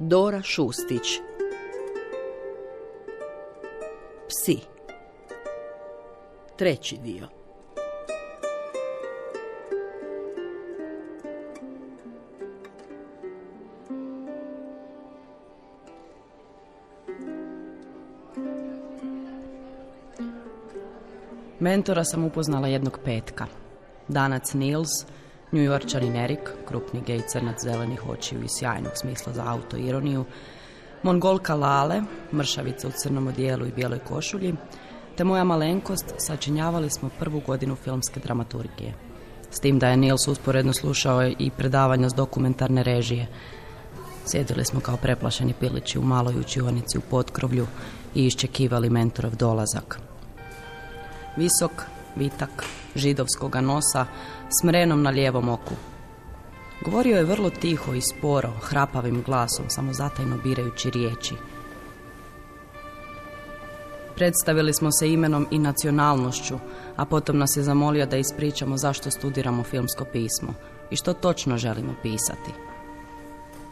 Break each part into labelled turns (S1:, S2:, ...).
S1: Dora Šustić. Psi. Treći dio.
S2: Mentora sam upoznala jednog petka. Danac Nils, njujorčanin Erik, krupni gej crnac zelenih očiju i sjajnog smisla za autoironiju, mongolka Lale, mršavica u crnom odijelu i bijeloj košulji, te moja malenkost sačinjavali smo prvu godinu filmske dramaturgije. S tim da je Nils usporedno slušao i predavanja s dokumentarne režije. Sjedili smo kao preplašeni pilići u maloj učionici u potkrovlju i iščekivali mentorov dolazak. Visok, vitak, židovskoga nosa, s mrenom na lijevom oku. Govorio je vrlo tiho i sporo, hrapavim glasom, samo zatajno birajući riječi. Predstavili smo se imenom i nacionalnošću, a potom nas je zamolio da ispričamo zašto studiramo filmsko pismo i što točno želimo pisati.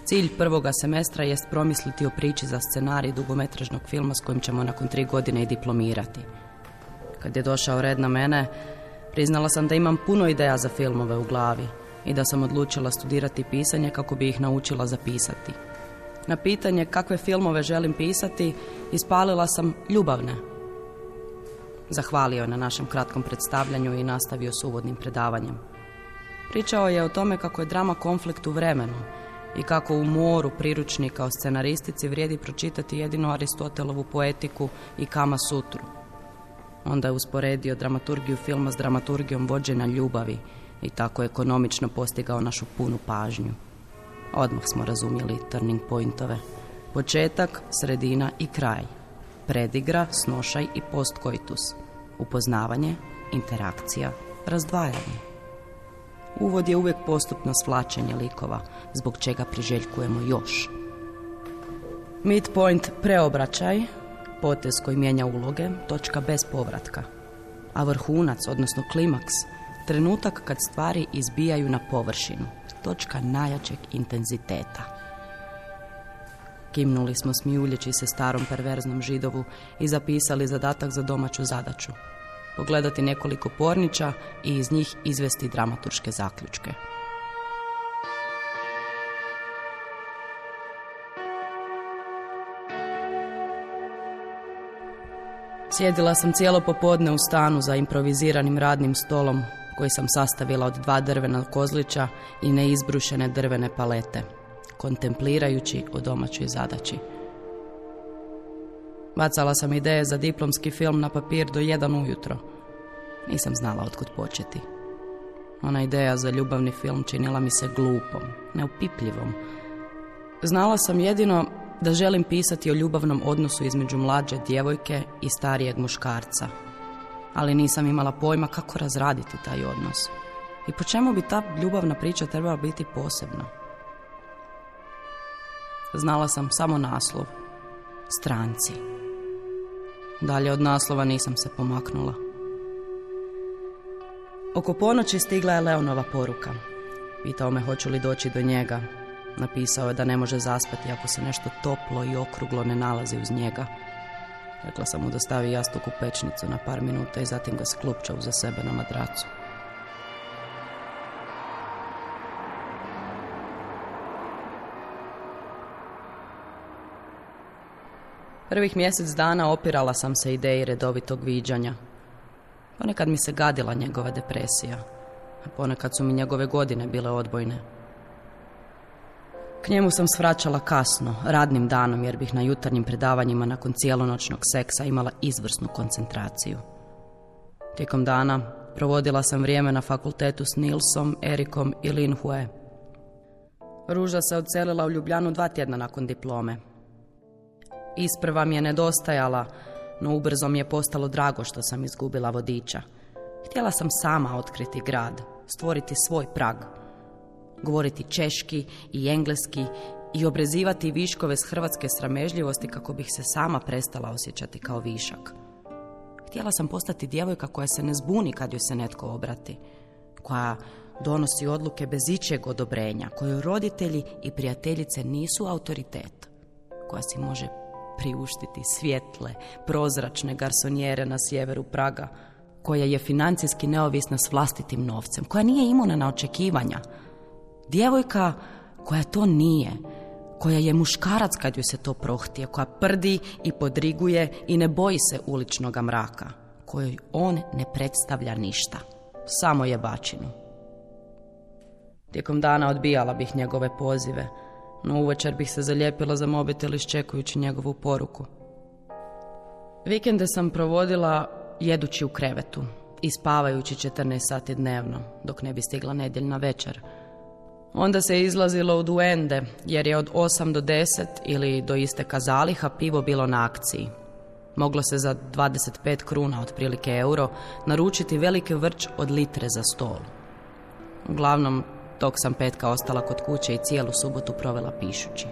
S2: Cilj prvoga semestra jest promisliti o priči za scenarij dugometražnog filma s kojim ćemo nakon tri godine i diplomirati. Kad je došao red na mene, priznala sam da imam puno ideja za filmove u glavi i da sam odlučila studirati pisanje kako bi ih naučila zapisati. Na pitanje kakve filmove želim pisati, ispalila sam ljubavne. Zahvalio je na našem kratkom predstavljanju i nastavio s uvodnim predavanjem. Pričao je o tome kako je drama konflikt u vremenu i kako u moru priručnika o scenaristici vrijedi pročitati jedino Aristotelovu poetiku i Kama Sutru. Onda je usporedio dramaturgiju filma s dramaturgijom vođenja ljubavi i tako ekonomično postigao našu punu pažnju. Odmah smo razumjeli turning pointove. Početak, sredina i kraj. Predigra, snošaj i postkoitus. Upoznavanje, interakcija, razdvajanje. Uvod je uvijek postupno svlačenje likova, zbog čega priželjkujemo još. Midpoint preobraćaj, potez koji mijenja uloge, točka bez povratka. A vrhunac, odnosno klimaks, trenutak kad stvari izbijaju na površinu, točka najjačeg intenziteta. Kimnuli smo smijuljeći se starom perverznom židovu i zapisali zadatak za domaću zadaću. Pogledati nekoliko pornića i iz njih izvesti dramaturške zaključke. Sjedila sam cijelo popodne u stanu za improviziranim radnim stolom koji sam sastavila od dva drvena kozlića i neizbrušene drvene palete, kontemplirajući o domaćoj zadaći. Bacala sam ideje za diplomski film na papir do jedan ujutro. Nisam znala otkud početi. Ona ideja za ljubavni film činila mi se glupom, neupipljivom. Znala sam jedino da želim pisati o ljubavnom odnosu između mlađe djevojke i starijeg muškarca. Ali nisam imala pojma kako razraditi taj odnos. I po čemu bi ta ljubavna priča trebala biti posebna? Znala sam samo naslov. Stranci. Dalje od naslova nisam se pomaknula. Oko ponoći stigla je Leonova poruka. Pitao me hoću li doći do njega, Napisao je da ne može zaspati ako se nešto toplo i okruglo ne nalazi uz njega. Rekla sam mu da stavi jastuk u pečnicu na par minuta i zatim ga sklupča uza sebe na madracu. Prvih mjesec dana opirala sam se ideji redovitog viđanja. Ponekad mi se gadila njegova depresija, a ponekad su mi njegove godine bile odbojne. Njemu sam svraćala kasno, radnim danom, jer bih na jutarnjim predavanjima nakon cijelonoćnog seksa imala izvrsnu koncentraciju. Tijekom dana provodila sam vrijeme na fakultetu s Nilsom, Erikom i Lin Hue. Ruža se odselila u Ljubljanu dva tjedna nakon diplome. Isprva mi je nedostajala, no ubrzo mi je postalo drago što sam izgubila vodiča. Htjela sam sama otkriti grad, stvoriti svoj prag – govoriti češki i engleski i obrezivati viškove s hrvatske sramežljivosti kako bih se sama prestala osjećati kao višak. Htjela sam postati djevojka koja se ne zbuni kad joj se netko obrati, koja donosi odluke bez ičeg odobrenja, koju roditelji i prijateljice nisu autoritet, koja si može priuštiti svjetle, prozračne garsonjere na sjeveru Praga, koja je financijski neovisna s vlastitim novcem, koja nije imuna na očekivanja. Djevojka koja to nije, koja je muškarac kad joj se to prohtije, koja prdi i podriguje i ne boji se uličnoga mraka, kojoj on ne predstavlja ništa, samo je bačinu. Tijekom dana odbijala bih njegove pozive, no uvečer bih se zalijepila za mobitel iščekujući njegovu poruku. Vikende sam provodila jedući u krevetu i spavajući 14 sati dnevno, dok ne bi stigla nedjeljna večer. Onda se izlazilo u duende, jer je od 8 do 10 ili do isteka zaliha pivo bilo na akciji. Moglo se za 25 kruna, otprilike euro, naručiti veliki vrč od litre za stol. Uglavnom, Tog sam petka ostala kod kuće i cijelu subotu provela pišući.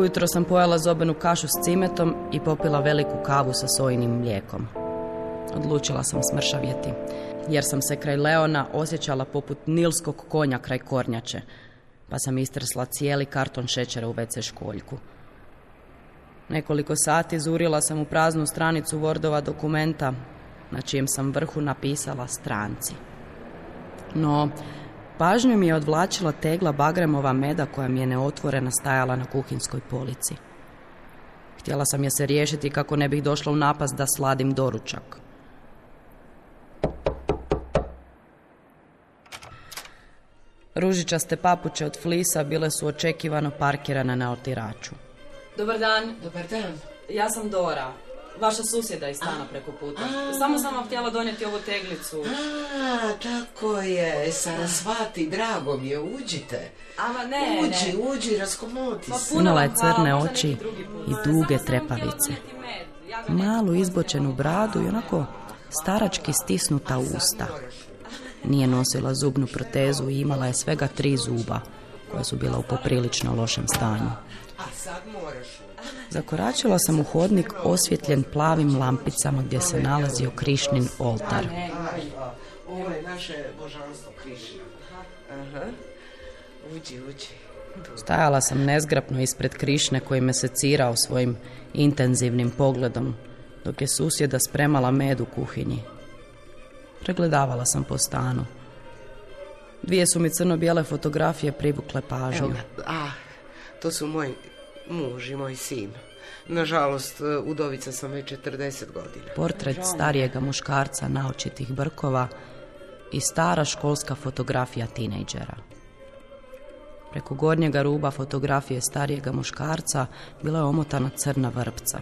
S2: Ujutro sam pojela zobenu kašu s cimetom i popila veliku kavu sa sojinim mlijekom. Odlučila sam smršavjeti, jer sam se kraj Leona osjećala poput nilskog konja kraj kornjače, pa sam istresla cijeli karton šećera u WC školjku. Nekoliko sati zurila sam u praznu stranicu Wordova dokumenta, na čijem sam vrhu napisala stranci. No, pažnju mi je odvlačila tegla bagremova meda koja mi je neotvorena stajala na kuhinskoj polici. Htjela sam je se riješiti kako ne bih došla u napas da sladim doručak. Ružičaste papuče od flisa bile su očekivano parkirane na otiraču. Dobar dan.
S3: Dobar dan.
S2: Ja sam Dora. Vaša susjeda iz stana preko puta. Samo sam vam htjela donijeti ovu teglicu.
S3: A, tako je. Sarasvati, drago mi je, uđite.
S2: Ama ne,
S3: Uđi, uđi, raskomoti
S2: Pa
S3: se.
S4: Imala je crne oči i duge trepavice. Malu izbočenu bradu i onako starački stisnuta usta. Nije nosila zubnu protezu i imala je svega tri zuba, koja su bila u poprilično lošem stanju. Zakoračila sam u hodnik osvjetljen plavim lampicama gdje se nalazio Krišnin oltar.
S3: Ovo je naše božanstvo Krišna. Aha. Uđi, uđi.
S4: Stajala sam nezgrapno ispred Krišne koji me se cirao svojim intenzivnim pogledom, dok je susjeda spremala med u kuhinji. Pregledavala sam po stanu. Dvije su mi crno-bijele fotografije privukle pažnju.
S3: Evo ga. A, to su moj muž i moj sin. Nažalost, udovica sam već 40 godina.
S4: Portret starijega muškarca naočitih brkova i stara školska fotografija tinejdžera. Preko gornjega ruba fotografije starijega muškarca bila je omotana crna vrpca.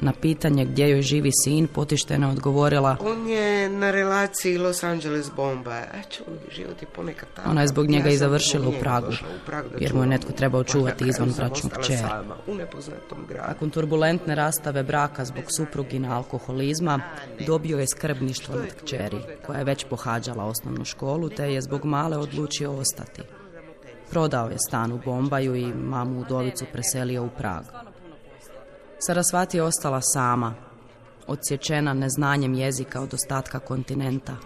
S4: Na pitanje gdje joj živi sin, potištena je odgovorila
S3: On je na relaciji Los Angeles bomba. A život je ponekad tako.
S4: Ona je zbog njega
S3: Ja
S4: i završila u Pragu,
S3: u
S4: jer mu je netko trebao
S3: Pa
S4: čuvati
S3: U nepoznatom gradu.
S4: Nakon turbulentne rastave braka zbog suprugina alkoholizma, dobio je skrbništvo nad kćeri, koja je već pohađala osnovnu školu, te je zbog male odlučio ostati. Prodao je stan u Bombaju i mamu udovicu preselio u Prag. Sarasvati je ostala sama, odsječena neznanjem jezika od ostatka kontinenta,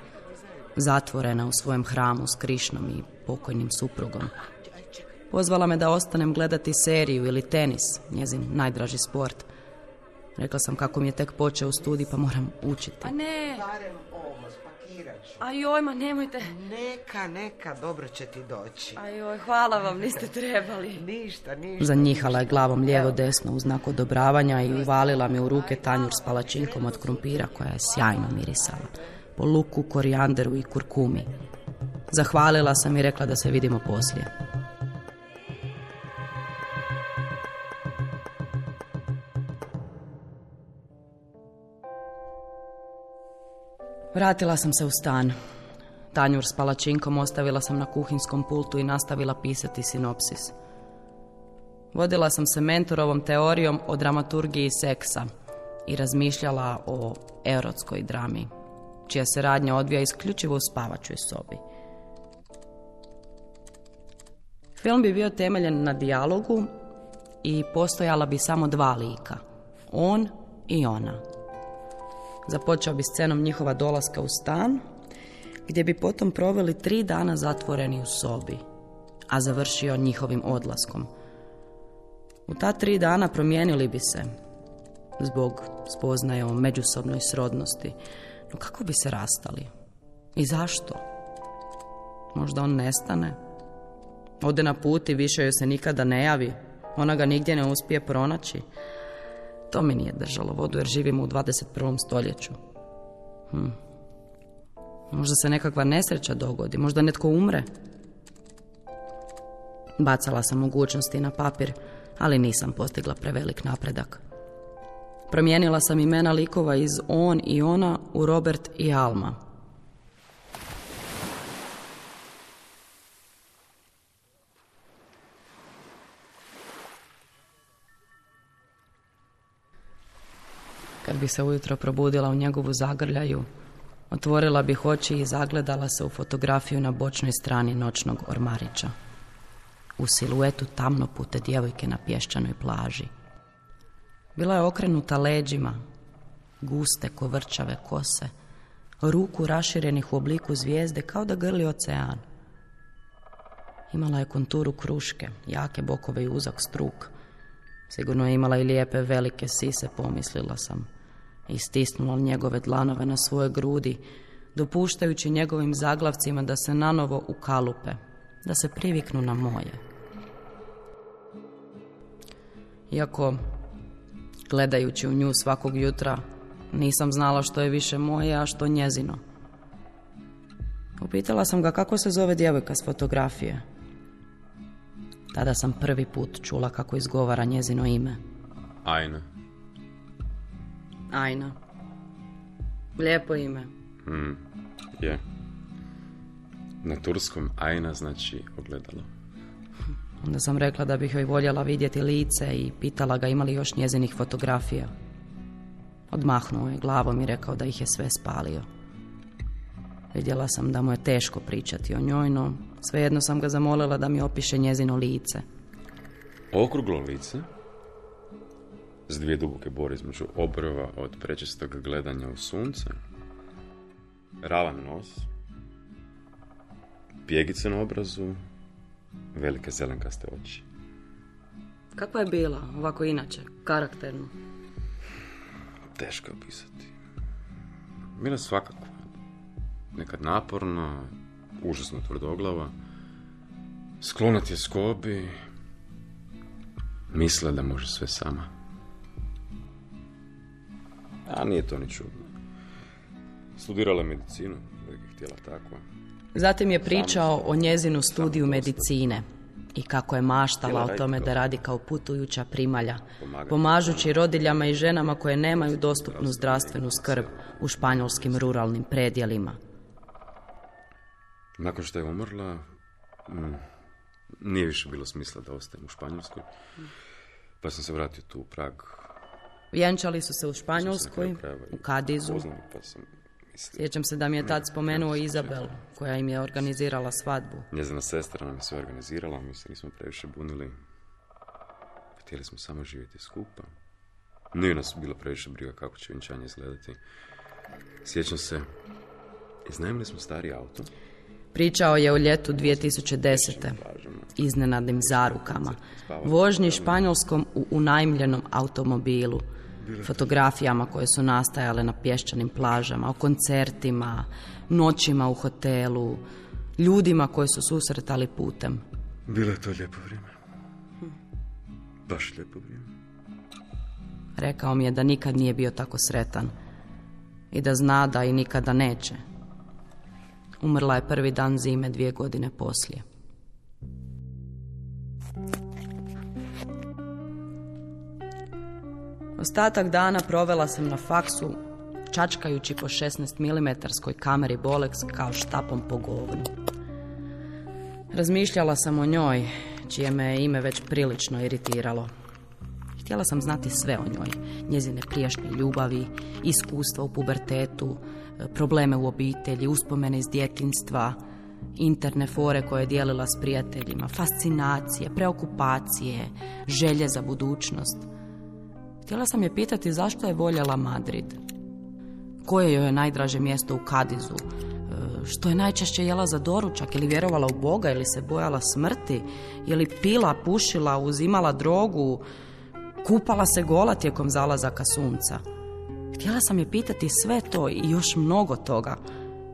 S4: zatvorena u svojem hramu s Krišnom i pokojnim suprugom. Pozvala me da ostanem gledati seriju ili tenis, njezin najdraži sport. Rekla sam kako mi je tek počeo studij pa moram učiti.
S2: Pa ne,
S3: Spakirat ću.
S2: a joj, ma nemojte.
S3: Neka, neka, dobro će ti doći.
S2: A joj, hvala vam, niste trebali.
S3: Ništa, ništa.
S4: Zanjihala je glavom lijevo desno u znak odobravanja i uvalila mi u ruke tanjur s palačinkom od krumpira koja je sjajno mirisala. Po luku, korijanderu i kurkumi. Zahvalila sam i rekla da se vidimo poslije. Vratila sam se u stan. Tanjur s palačinkom ostavila sam na kuhinskom pultu i nastavila pisati sinopsis. Vodila sam se mentorovom teorijom o dramaturgiji seksa i razmišljala o erotskoj drami, čija se radnja odvija isključivo u spavačoj sobi.
S2: Film bi bio temeljen na dijalogu i postojala bi samo dva lika. On i ona. Započeo bi scenom njihova dolaska u stan, gdje bi potom proveli tri dana zatvoreni u sobi, a završio njihovim odlaskom. U ta tri dana promijenili bi se, zbog spoznaje o međusobnoj srodnosti. No kako bi se rastali? I zašto? Možda on nestane? Ode na put i više joj se nikada ne javi. Ona ga nigdje ne uspije pronaći. To mi nije držalo vodu jer živimo u 21. stoljeću. Hm. Možda se nekakva nesreća dogodi, možda netko umre. Bacala sam mogućnosti na papir, ali nisam postigla prevelik napredak. Promijenila sam imena likova iz on i ona u Robert i Alma. Kad bi se ujutro probudila u njegovu zagrljaju, otvorila bih oči i zagledala se u fotografiju na bočnoj strani noćnog ormarića. U siluetu tamno pute djevojke na pješčanoj plaži. Bila je okrenuta leđima, guste kovrčave kose, ruku raširenih u obliku zvijezde kao da grli ocean. Imala je konturu kruške, jake bokove i uzak struk. Sigurno je imala i lijepe velike sise, pomislila sam. I stisnula njegove dlanove na svoje grudi, dopuštajući njegovim zaglavcima da se nanovo ukalupe, da se priviknu na moje. Iako Gledajući u nju svakog jutra, nisam znala što je više moje, a što njezino. Upitala sam ga kako se zove djevojka s fotografije. Tada sam prvi put čula kako izgovara njezino ime.
S5: Ajna.
S2: Ajna. Lijepo ime.
S5: Mm, je. Na turskom Ajna znači ogledalo.
S2: Onda sam rekla da bih joj voljela vidjeti lice i pitala ga ima li još njezinih fotografija. Odmahnuo je glavom i rekao da ih je sve spalio. Vidjela sam da mu je teško pričati o njoj, no svejedno sam ga zamolila da mi opiše njezino lice.
S5: Okruglo lice, s dvije duboke bore između obrova od prečestog gledanja u sunce, ravan nos, pjegice na obrazu, velike zelenkaste oči.
S2: Kakva je bila, ovako inače, karakterno?
S5: Teško je opisati. Bila svakako. Nekad naporna, užasno tvrdoglava, sklonat je skobi, misle da može sve sama. A nije to ni čudno. Studirala medicinu, uvijek je htjela tako.
S2: Zatim je pričao o njezinu studiju medicine i kako je maštala o tome da radi kao putujuća primalja, pomažući rodiljama i ženama koje nemaju dostupnu zdravstvenu skrb u španjolskim ruralnim predjelima.
S5: Nakon što je umrla, mm, nije više bilo smisla da ostajem u Španjolskoj, pa sam se vratio tu u Prag.
S2: Vjenčali su se u Španjolskoj, u Kadizu, pa Sjećam se da mi je tad spomenuo Izabel, koja im je organizirala svadbu.
S5: Njezina sestra nam je sve organizirala, mi se nismo previše bunili. Htjeli smo samo živjeti skupa. Nije nas bilo previše briga kako će vjenčanje izgledati. Sjećam se, iznajmili smo stari auto.
S2: Pričao je o ljetu 2010. iznenadnim zarukama, vožnji španjolskom u unajmljenom automobilu – fotografijama koje su nastajale na pješčanim plažama, o koncertima, noćima u hotelu, ljudima koje su susretali putem.
S5: Bilo je to lijepo vrijeme. Baš lijepo vrijeme.
S2: Rekao mi je da nikad nije bio tako sretan i da zna da i nikada neće. Umrla je prvi dan zime dvije godine poslije. Ostatak dana provela sam na faksu, čačkajući po 16 mm kameri Bolex kao štapom po govnu. Razmišljala sam o njoj, čije me ime već prilično iritiralo. Htjela sam znati sve o njoj, njezine prijašnje ljubavi, iskustva u pubertetu, probleme u obitelji, uspomene iz djetinstva. interne fore koje je dijelila s prijateljima, fascinacije, preokupacije, želje za budućnost. Htjela sam je pitati zašto je voljela Madrid. Koje joj je najdraže mjesto u Kadizu? E, što je najčešće jela za doručak? Ili vjerovala u Boga? Ili se bojala smrti? Je li pila, pušila, uzimala drogu? Kupala se gola tijekom zalazaka sunca? Htjela sam je pitati sve to i još mnogo toga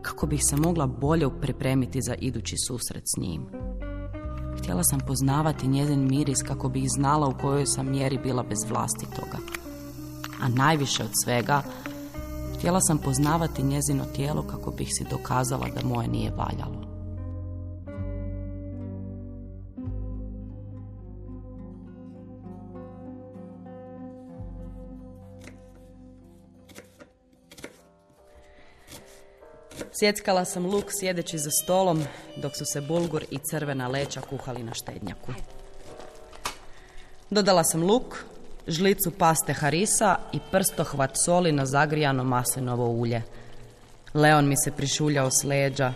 S2: kako bih se mogla bolje pripremiti za idući susret s njim. Htjela sam poznavati njezin miris kako bih znala u kojoj sam mjeri bila bez vlastitoga. A najviše od svega, htjela sam poznavati njezino tijelo kako bih si dokazala da moje nije valjalo. Sjeckala sam luk sjedeći za stolom dok su se bulgur i crvena leća kuhali na štednjaku. Dodala sam luk, žlicu paste harisa i prstohvat soli na zagrijano maslinovo ulje. Leon mi se prišuljao s leđa,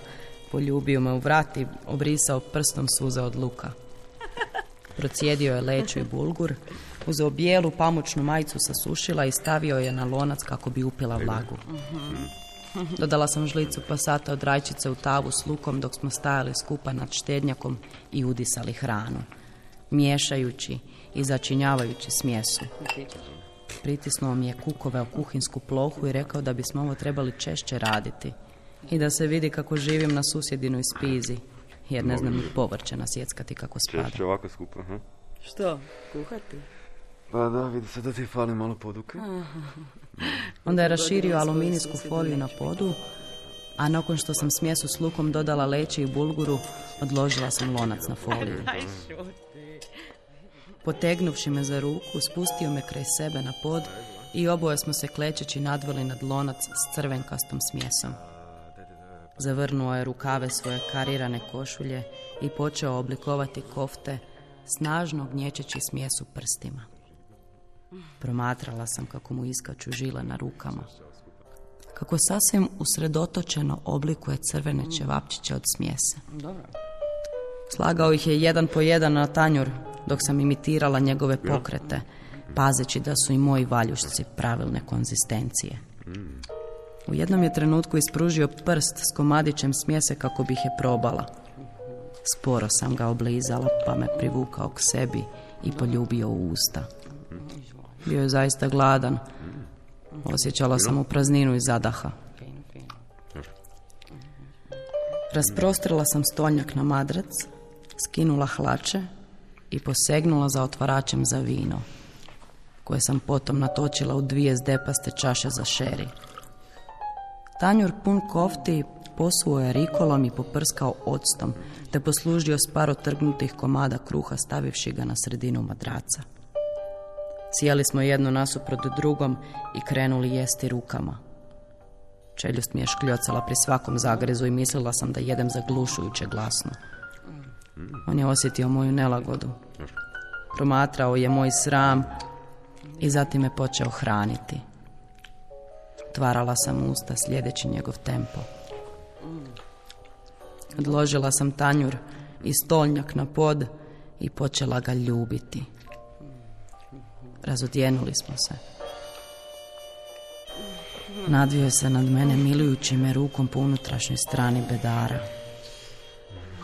S2: poljubio me u vrat i obrisao prstom suze od luka. Procijedio je leću i bulgur, uzeo bijelu pamučnu majicu sasušila i stavio je na lonac kako bi upila vlagu. Dodala sam žlicu pasata od rajčice u tavu s lukom dok smo stajali skupa nad štednjakom i udisali hranu, miješajući i začinjavajući smjesu. Pritisnuo mi je kukove u kuhinsku plohu i rekao da bismo ovo trebali češće raditi i da se vidi kako živim na susjedinoj spizi, jer ne znam ni povrće nasjeckati kako spada.
S5: Češće ovako skupa, ha?
S1: Što, kuhati?
S5: Pa da, vidi se da ti fali malo poduke.
S2: Onda je raširio aluminijsku foliju na podu, a nakon što sam smjesu s lukom dodala leće i bulguru, odložila sam lonac na foliju. Potegnuvši me za ruku, spustio me kraj sebe na pod i oboje smo se klečeći nadveli nad lonac s crvenkastom smjesom. Zavrnuo je rukave svoje karirane košulje i počeo oblikovati kofte, snažno gnječeći smjesu prstima. Promatrala sam kako mu iskaču žile na rukama. Kako sasvim usredotočeno oblikuje crvene čevapčiće od smjese. Slagao ih je jedan po jedan na tanjur dok sam imitirala njegove pokrete, pazeći da su i moji valjušci pravilne konzistencije. U jednom je trenutku ispružio prst s komadićem smjese kako bih je probala. Sporo sam ga oblizala pa me privukao k sebi i poljubio u usta. Bio je zaista gladan. Osjećala sam u prazninu i zadaha. Rasprostrila sam stolnjak na madrac, skinula hlače i posegnula za otvaračem za vino, koje sam potom natočila u dvije zdepaste čaše za šeri. Tanjur pun kofti posuo je rikolom i poprskao octom, te poslužio s par otrgnutih komada kruha stavivši ga na sredinu madraca. Sjeli smo jedno nasuprot drugom i krenuli jesti rukama. Čeljust mi je škljocala pri svakom zagrezu i mislila sam da jedem zaglušujuće glasno. On je osjetio moju nelagodu. Promatrao je moj sram i zatim me počeo hraniti. Tvarala sam usta sljedeći njegov tempo. Odložila sam tanjur i stolnjak na pod i počela ga ljubiti. Razodjenuli smo se. Nadvio se nad mene milujući me rukom po unutrašnjoj strani bedara.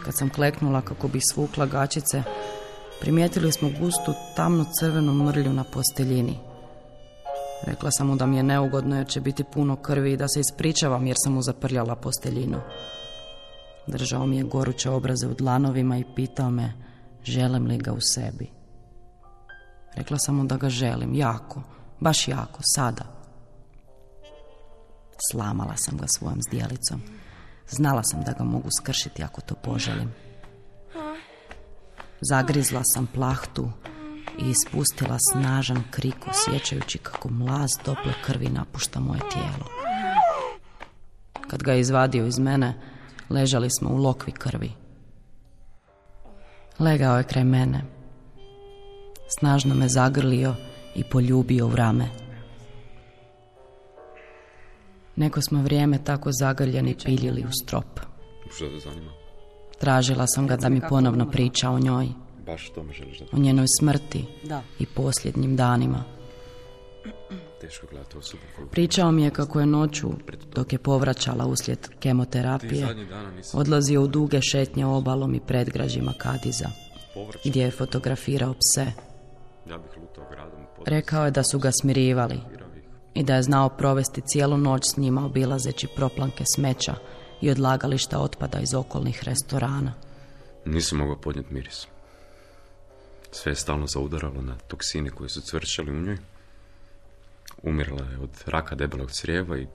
S2: Kad sam kleknula kako bi svukla gačice, primijetili smo gustu tamnu crvenu mrlju na posteljini. Rekla sam mu da mi je neugodno jer će biti puno krvi i da se ispričavam jer sam mu zaprljala posteljinu. Držao mi je goruće obraze u dlanovima i pitao me želim li ga u sebi. Rekla sam mu da ga želim, jako, baš jako, sada. Slamala sam ga svojom zdjelicom. Znala sam da ga mogu skršiti ako to poželim. Zagrizla sam plahtu i ispustila snažan krik osjećajući kako mlaz tople krvi napušta moje tijelo. Kad ga je izvadio iz mene, ležali smo u lokvi krvi. Legao je kraj mene, snažno me zagrlio i poljubio u rame. Neko smo vrijeme tako zagrljeni piljili u strop.
S5: Što te zanima?
S2: Tražila sam ga da mi ponovno priča o njoj.
S5: Baš to želiš da...
S2: O njenoj smrti da. i posljednjim danima.
S5: Teško gledati osobu
S2: Pričao mi je kako je noću, dok je povraćala uslijed kemoterapije, odlazio u duge šetnje obalom i predgrađima Kadiza, gdje je fotografirao pse. Rekao je da su ga smirivali i da je znao provesti cijelu noć s njima obilazeći proplanke smeća i odlagališta otpada iz okolnih restorana.
S5: Nisam mogao podnijeti miris. Sve je stalno zaudaralo na toksine koje su cvrčali u njoj. Umirala je od raka debelog crijeva i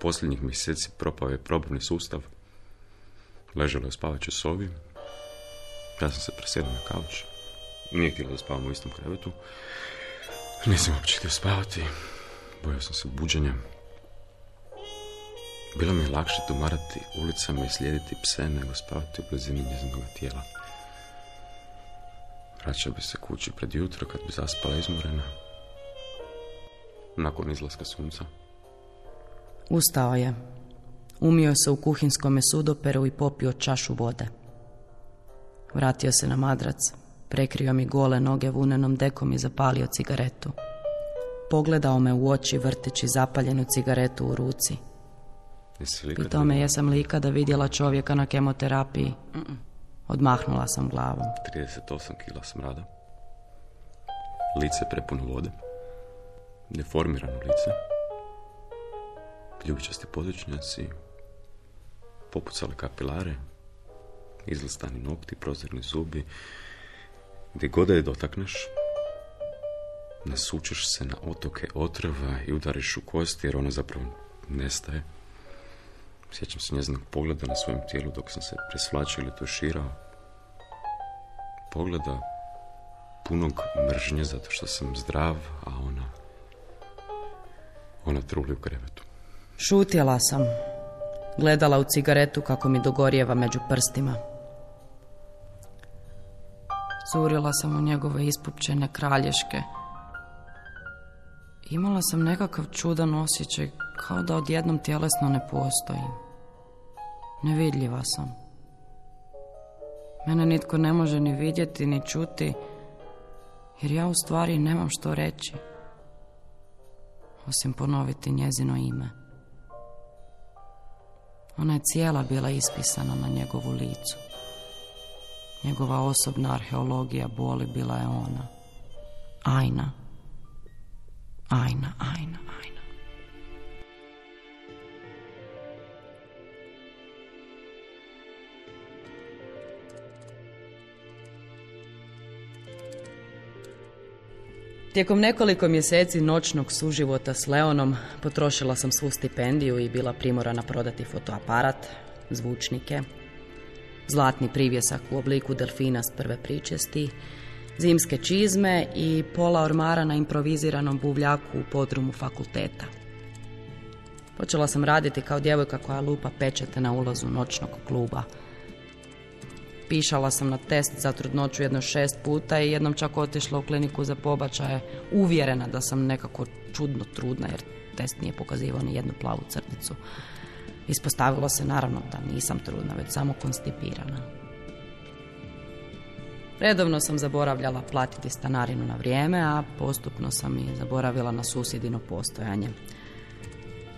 S5: posljednjih mjeseci propao je probavni sustav. Ležala je u spavaćoj sobi. Ja sam se presjedio na kauč. Nije htjela da spavam u istom krevetu. Nisam uopće htio spavati. Bojao sam se buđenja. Bilo mi je lakše tumarati ulicama i slijediti pse nego spavati u blizini njezinog tijela. Vraćao bi se kući pred jutro kad bi zaspala izmorena. Nakon izlaska sunca.
S2: Ustao je. Umio se u kuhinskom sudoperu i popio čašu vode. Vratio se na madrac, prekrio mi gole noge vunenom dekom i zapalio cigaretu. Pogledao me u oči vrteći zapaljenu cigaretu u ruci. Pitao me jesam li ikada vidjela čovjeka na kemoterapiji. Odmahnula sam glavom.
S5: 38 kila smrada. Lice prepuno vode. Deformirano lice. Ljubičasti područnjaci. Popucale kapilare. Izlistani nokti, prozirni zubi. Gdje god je dotakneš, nasučeš se na otoke otrova i udariš u kosti jer ona zapravo nestaje. Sjećam se njezinog pogleda na svojem tijelu dok sam se presvlačio ili tuširao. Pogleda punog mržnje zato što sam zdrav, a ona... Ona truli u krevetu.
S2: Šutjela sam. Gledala u cigaretu kako mi dogorjeva među prstima. Zurila sam u njegove ispupčene kralješke. Imala sam nekakav čudan osjećaj kao da odjednom tjelesno ne postojim. Nevidljiva sam. Mene nitko ne može ni vidjeti ni čuti, jer ja u stvari nemam što reći. Osim ponoviti njezino ime. Ona je cijela bila ispisana na njegovu licu. Njegova osobna arheologija boli bila je ona. Ajna. Ajna, ajna, ajna. Tijekom nekoliko mjeseci noćnog suživota s Leonom potrošila sam svu stipendiju i bila primorana prodati fotoaparat, zvučnike, zlatni privjesak u obliku delfina s prve pričesti, zimske čizme i pola ormara na improviziranom buvljaku u podrumu fakulteta. Počela sam raditi kao djevojka koja lupa pečete na ulazu noćnog kluba. Pišala sam na test za trudnoću jedno šest puta i jednom čak otišla u kliniku za pobačaje uvjerena da sam nekako čudno trudna jer test nije pokazivao ni jednu plavu crticu. Ispostavilo se naravno da nisam trudna, već samo konstipirana. Redovno sam zaboravljala platiti stanarinu na vrijeme, a postupno sam i zaboravila na susjedino postojanje.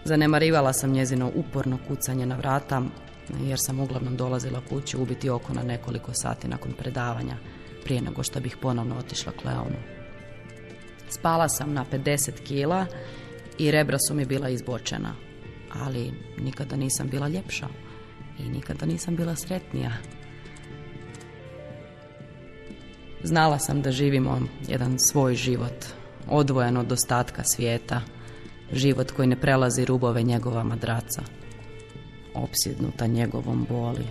S2: Zanemarivala sam njezino uporno kucanje na vrata, jer sam uglavnom dolazila kući ubiti oko na nekoliko sati nakon predavanja, prije nego što bih ponovno otišla k Leonu. Spala sam na 50 kila i rebra su mi bila izbočena, ali nikada nisam bila ljepša i nikada nisam bila sretnija. Znala sam da živimo jedan svoj život, odvojen od ostatka svijeta, život koji ne prelazi rubove njegova madraca, opsjednuta njegovom boli.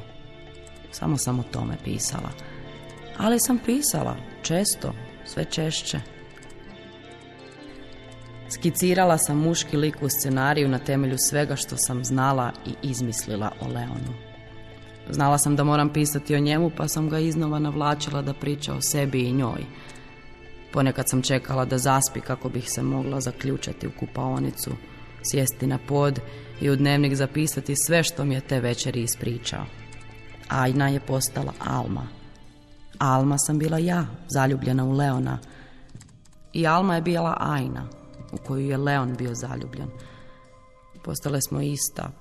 S2: Samo sam o tome pisala. Ali sam pisala, često, sve češće. Skicirala sam muški lik u scenariju na temelju svega što sam znala i izmislila o Leonu. Znala sam da moram pisati o njemu, pa sam ga iznova navlačila da priča o sebi i njoj. Ponekad sam čekala da zaspi kako bih se mogla zaključati u kupaonicu, sjesti na pod i u dnevnik zapisati sve što mi je te večeri ispričao. Ajna je postala Alma. Alma sam bila ja, zaljubljena u Leona. I Alma je bila Ajna, u koju je Leon bio zaljubljen. Postale smo ista,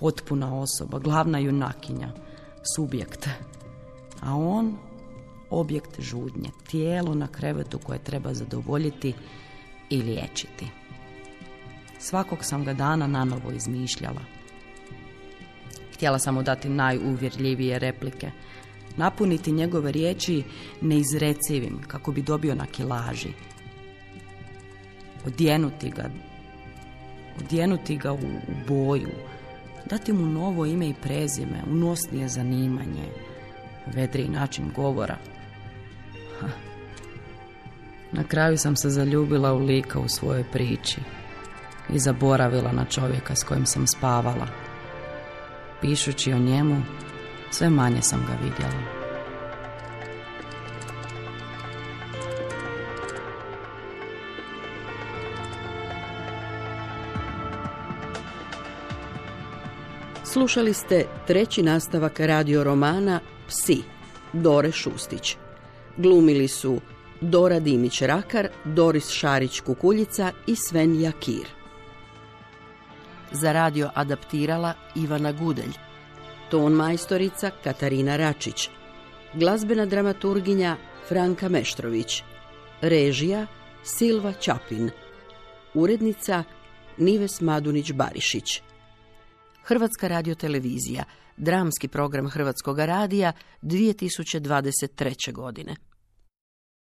S2: potpuna osoba, glavna junakinja, subjekt. A on, objekt žudnje, tijelo na krevetu koje treba zadovoljiti i liječiti. Svakog sam ga dana nanovo izmišljala. Htjela sam mu dati najuvjerljivije replike, napuniti njegove riječi neizrecivim kako bi dobio na kilaži. Odjenuti ga, odjenuti ga u, u boju, dati mu novo ime i prezime, unosnije zanimanje, vedri način govora. Na kraju sam se zaljubila u lika u svojoj priči i zaboravila na čovjeka s kojim sam spavala. Pišući o njemu, sve manje sam ga vidjela.
S6: Slušali ste treći nastavak radio romana Psi, Dore Šustić. Glumili su Dora Dimić-Rakar, Doris Šarić-Kukuljica i Sven Jakir. Za radio adaptirala Ivana Gudelj. Ton majstorica Katarina Račić. Glazbena dramaturginja Franka Meštrović. Režija Silva Čapin. Urednica Nives Madunić-Barišić. Hrvatska radiotelevizija, dramski program Hrvatskog radija 2023. godine.